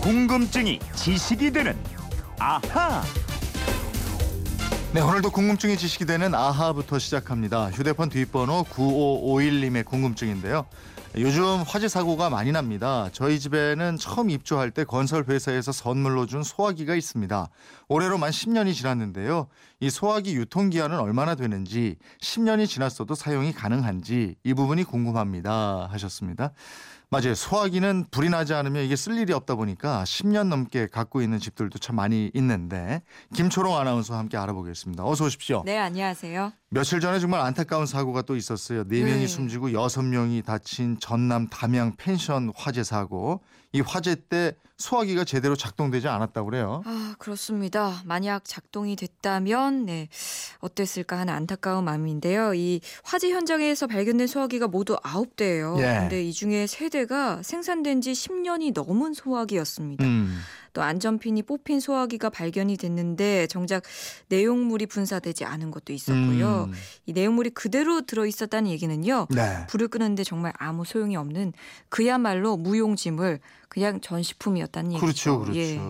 궁금증이 지식이 되는 아하. 네, 오늘도 궁금증이 지식이 되는 아하부터 시작합니다. 휴대폰 뒷번호 9551님의 궁금증인데요. 요즘 화재 사고가 많이 납니다. 저희 집에는 처음 입주할 때 건설 회사에서 선물로 준 소화기가 있습니다. 올해로 만 10년이 지났는데요. 이 소화기 유통 기한은 얼마나 되는지, 10년이 지났어도 사용이 가능한지 이 부분이 궁금합니다. 하셨습니다. 맞아요. 소화기는 불이 나지 않으면 이게 쓸 일이 없다 보니까 10년 넘게 갖고 있는 집들도 참 많이 있는데 김초롱 아나운서와 함께 알아보겠습니다. 어서 오십시오. 네, 안녕하세요. 며칠 전에 정말 안타까운 사고가 또 있었어요. 네 명이 네. 숨지고 여섯 명이 다친 전남 담양 펜션 화재 사고. 이 화재 때 소화기가 제대로 작동되지 않았다고 그래요. 아, 그렇습니다. 만약 작동이 됐다면 네. 어땠을까 하는 안타까운 마음인데요. 이 화재 현장에서 발견된 소화기가 모두 9대예요. 예. 근데 이 중에 3대가 생산된 지 10년이 넘은 소화기였습니다. 음. 또 안전핀이 뽑힌 소화기가 발견이 됐는데 정작 내용물이 분사되지 않은 것도 있었고요. 음. 이 내용물이 그대로 들어 있었다는 얘기는요. 네. 불을 끄는데 정말 아무 소용이 없는 그야말로 무용지물 그냥 전시품이었다는 얘기죠. 그렇죠, 그렇죠. 예.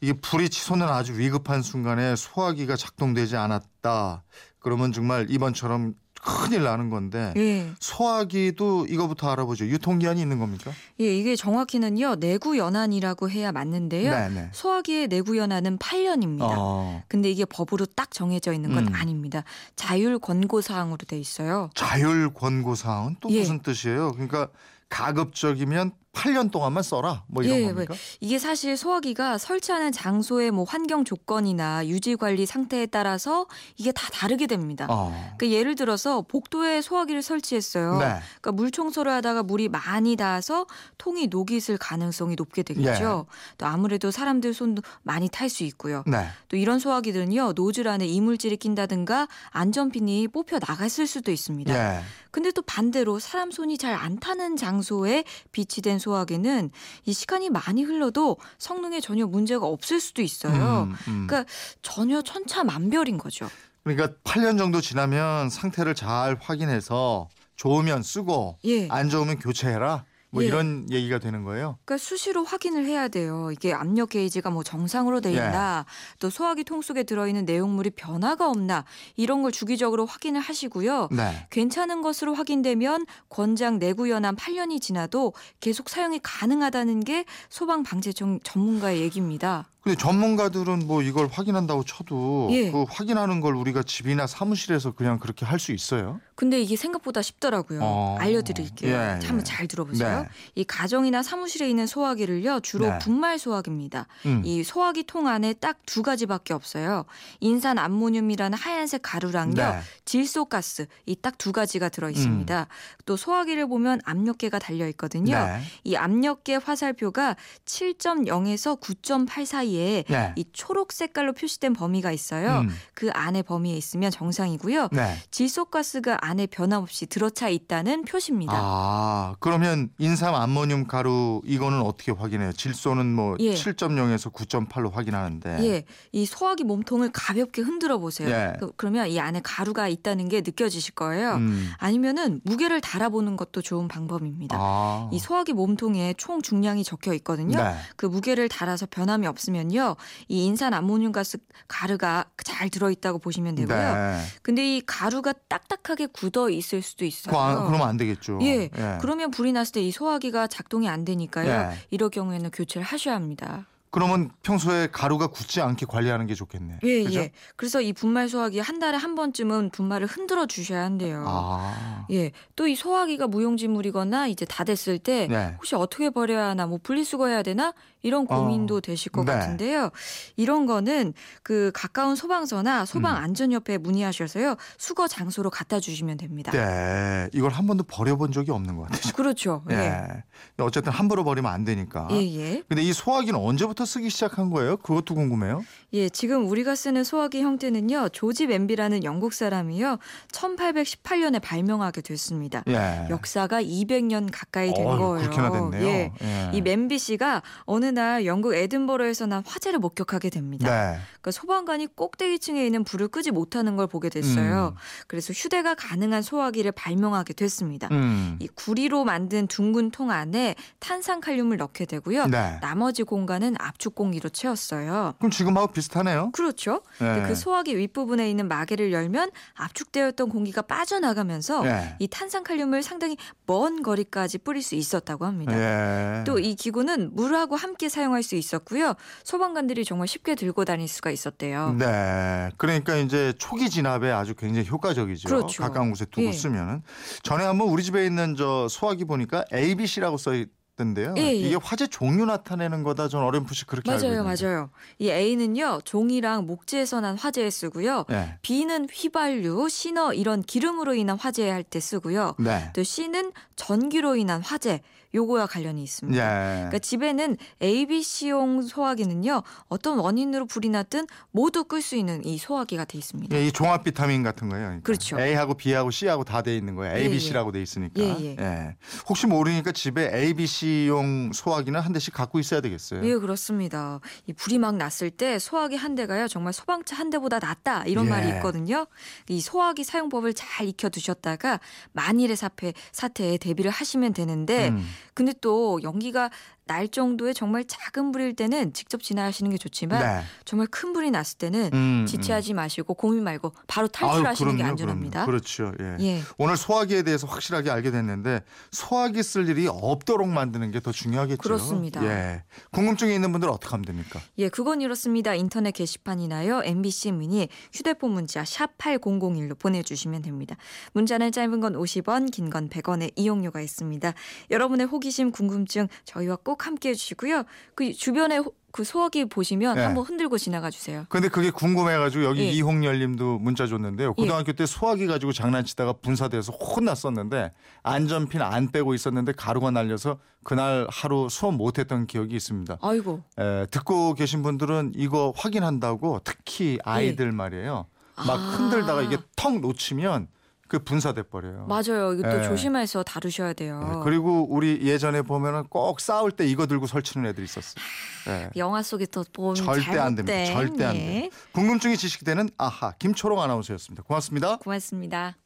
이게 불이 치솟는 아주 위급한 순간에 소화기가 작동되지 않았다. 그러면 정말 이번처럼 큰일 나는 건데 예. 소화기도 이거부터 알아보죠. 유통기한이 있는 겁니까? 예, 이게 정확히는요 내구 연한이라고 해야 맞는데요. 네네. 소화기의 내구 연한은 8년입니다. 어, 근데 이게 법으로 딱 정해져 있는 건 음. 아닙니다. 자율 권고 사항으로 돼 있어요. 자율 권고 사항은 또 예. 무슨 뜻이에요? 그러니까 가급적이면 8년 동안만 써라. 뭐 이런 예, 겁니까? 이게 사실 소화기가 설치하는 장소의 뭐 환경 조건이나 유지 관리 상태에 따라서 이게 다 다르게 됩니다. 어. 그러니까 예를 들어서 복도에 소화기를 설치했어요. 네. 그러니까 물 청소를 하다가 물이 많이 닿아서 통이 녹이 있을 가능성이 높게 되겠죠. 또 아무래도 사람들 손도 많이 탈 수 있고요. 네. 또 이런 소화기들은요 노즐 안에 이물질이 낀다든가 안전핀이 뽑혀 나갔을 수도 있습니다. 예. 근데 또 반대로 사람 손이 잘 안 타는 장소에 비치된 소화기는 이 시간이 많이 흘러도 성능에 전혀 문제가 없을 수도 있어요. 음, 음. 그러니까 전혀 천차만별인 거죠. 그러니까 8년 정도 지나면 상태를 잘 확인해서 좋으면 쓰고 예. 안 좋으면 교체해라. 뭐 예. 이런 얘기가 되는 거예요. 그러니까 수시로 확인을 해야 돼요. 이게 압력 게이지가 뭐 정상으로 돼 예. 있나, 또 소화기 통 속에 들어있는 내용물이 변화가 없나 이런 걸 주기적으로 확인을 하시고요. 네. 괜찮은 것으로 확인되면 권장 내구 연한 8년이 지나도 계속 사용이 가능하다는 게 소방 방재청 전문가의 얘기입니다. 근데 전문가들은 뭐 이걸 확인한다고 쳐도 예. 그 확인하는 걸 우리가 집이나 사무실에서 그냥 그렇게 할 수 있어요? 근데 이게 생각보다 쉽더라고요. 어. 알려드릴게요. 예, 자, 한번 예. 잘 들어보세요. 네. 이 가정이나 사무실에 있는 소화기를요 주로 네. 분말 소화기입니다. 음. 이 소화기 통 안에 딱 두 가지밖에 없어요. 인산 암모늄이라는 하얀색 가루랑요, 네. 질소 가스 이 딱 두 가지가 들어 있습니다. 또 소화기를 보면 압력계가 달려 있거든요. 네. 이 압력계 화살표가 7.0에서 9.8 사이에 네. 이 초록 색깔로 표시된 범위가 있어요. 음. 그 안에 범위에 있으면 정상이고요. 네. 질소 가스가 안에 변함없이 들어차 있다는 표시입니다. 아, 그러면 인삼 암모늄 가루 이거는 어떻게 확인해요? 질소는 뭐 예. 7.0에서 9.8로 확인하는데. 예, 이 소화기 몸통을 가볍게 흔들어 보세요. 예. 그, 그러면 이 안에 가루가 있다는 게 느껴지실 거예요. 음. 아니면은 무게를 달아보는 것도 좋은 방법입니다. 아. 이 소화기 몸통에 총 중량이 적혀 있거든요. 네. 그 무게를 달아서 변함이 없으면요, 이 인산 암모늄 가스 가루가 잘 들어 있다고 보시면 되고요. 네. 근데 이 가루가 딱딱하게 굳어 있을 수도 있어요. 안- 그러면 안 되겠죠. 예, 그러면 불이 났을 때 이 소화기가 작동이 안 되니까요. 예. 이럴 경우에는 교체를 하셔야 합니다. 그러면 평소에 가루가 굳지 않게 관리하는 게 좋겠네. 예, 그죠? 예. 그래서 이 분말 소화기 한 달에 한 번쯤은 분말을 흔들어 주셔야 한대요. 아. 예. 또 이 소화기가 무용지물이거나 이제 다 됐을 때 네. 혹시 어떻게 버려야 하나 뭐 분리수거해야 되나 이런 고민도 어. 되실 것 네. 같은데요. 이런 거는 그 가까운 소방서나 소방 음. 안전협회에 문의하셔서요. 수거 장소로 갖다 주시면 됩니다. 네. 이걸 한 번도 버려 본 적이 없는 것 같아요. 그렇죠. 예. 예. 어쨌든 함부로 버리면 안 되니까. 예, 예. 근데 이 소화기는 언제부터 언제부터 쓰기 시작한 거예요? 그것도 궁금해요. 예, 지금 우리가 쓰는 소화기 형태는요. 조지 멤비라는 영국 사람이요. 1818년에 발명하게 됐습니다. 예. 역사가 200년 가까이 된 어휴, 거예요. 그렇게나 됐네요. 예. 예. 이 맨비 씨가 어느 날 영국 에든버러에서 난 화재를 목격하게 됩니다. 네. 그러니까 소방관이 꼭대기층에 있는 불을 끄지 못하는 걸 보게 됐어요. 음. 그래서 휴대가 가능한 소화기를 발명하게 됐습니다. 음. 이 구리로 만든 둥근 통 안에 탄산칼륨을 넣게 되고요. 네. 나머지 공간은 압축 공기로 채웠어요. 그럼 지금하고 비슷하네요. 그렇죠. 예. 그 소화기 윗부분에 있는 마개를 열면 압축되었던 공기가 빠져나가면서 예. 이 탄산칼륨을 상당히 먼 거리까지 뿌릴 수 있었다고 합니다. 예. 또이 기구는 물하고 함께 사용할 수 있었고요. 소방관들이 정말 쉽게 들고 다닐 수가 있었대요. 네. 그러니까 이제 초기 진압에 아주 굉장히 효과적이죠. 그렇죠. 가까운 곳에 두고 예. 쓰면은 전에 한번 우리 집에 있는 저 소화기 보니까 ABC라고 써 있 던데요. 예, 예. 이게 화재 종류 나타내는 거다. 전 어렴풋이 그렇게 알고 맞아요, 있는데. 맞아요. 이 A는요 종이랑 목재에서 난 화재에 쓰고요. 네. B는 휘발유, 신어 이런 기름으로 인한 화재 할때 쓰고요. 네. 또 C는 전기로 인한 화재 요거와 관련이 있습니다. 예. 그러니까 집에는 ABC용 소화기는요 어떤 원인으로 불이 났든 모두 끌 수 있는 이 소화기가 돼 있습니다. 예, 이 종합 비타민 같은 거예요. 그러니까. 그렇죠. A하고 B하고 C하고 다 돼 있는 거예요. 예, ABC라고 돼 있으니까. 예, 예. 혹시 모르니까 집에 ABC용 소화기는 한 대씩 갖고 있어야 되겠어요. 예, 그렇습니다. 이 불이 막 났을 때 소화기 한 대가요 정말 소방차 한 대보다 낫다 이런 예. 말이 있거든요. 이 소화기 사용법을 잘 익혀 두셨다가 만일의 사태 사태에 대비를 하시면 되는데 음. 근데 또 연기가 날 정도의 정말 작은 불일 때는 직접 진화하시는 게 좋지만 네. 정말 큰 불이 났을 때는 음, 지체하지 마시고 고민 말고 바로 아유, 탈출하시는 게 그럼요, 안전합니다. 그럼요. 그렇죠. 예. 예. 오늘 소화기에 대해서 확실하게 알게 됐는데 소화기 쓸 일이 없도록 만드는 게 더 중요하겠죠. 그렇습니다. 예. 궁금증이 있는 분들 어떻게 하면 됩니까? 예, 그건 이렇습니다. 인터넷 게시판이나요. MBC 미니 휴대폰 문자 샵 8001로 보내주시면 됩니다. 문자는 짧은 건 50원, 긴 건 100원의 이용료가 있습니다. 여러분의 호기심, 궁금증 저희와 꼭 함께 해 주시고요. 그 주변에 호- 그 소화기 보시면 네. 한번 흔들고 지나가 주세요. 근데 그게 궁금해가지고 여기 예. 이홍열님도 문자 줬는데요. 고등학교 때 소화기 가지고 장난치다가 분사돼서 혼났었는데 안전핀 안 빼고 있었는데 가루가 날려서 그날 하루 수업 못했던 기억이 있습니다. 아이고. 에, 듣고 계신 분들은 이거 확인한다고 특히 아이들 말이에요. 막 아. 흔들다가 이게 턱 놓치면 그 분사돼 버려요. 맞아요. 또 예. 조심해서 다루셔야 돼요. 예, 그리고 우리 예전에 보면은 꼭 싸울 때 이거 들고 설치는 애들이 있었어요. 예. 영화 속에 또 보면 절대 안 됩니다. 절대 안 예. 돼요. 궁금증이 지식되는 아하 김초롱 아나운서였습니다. 고맙습니다. 고맙습니다.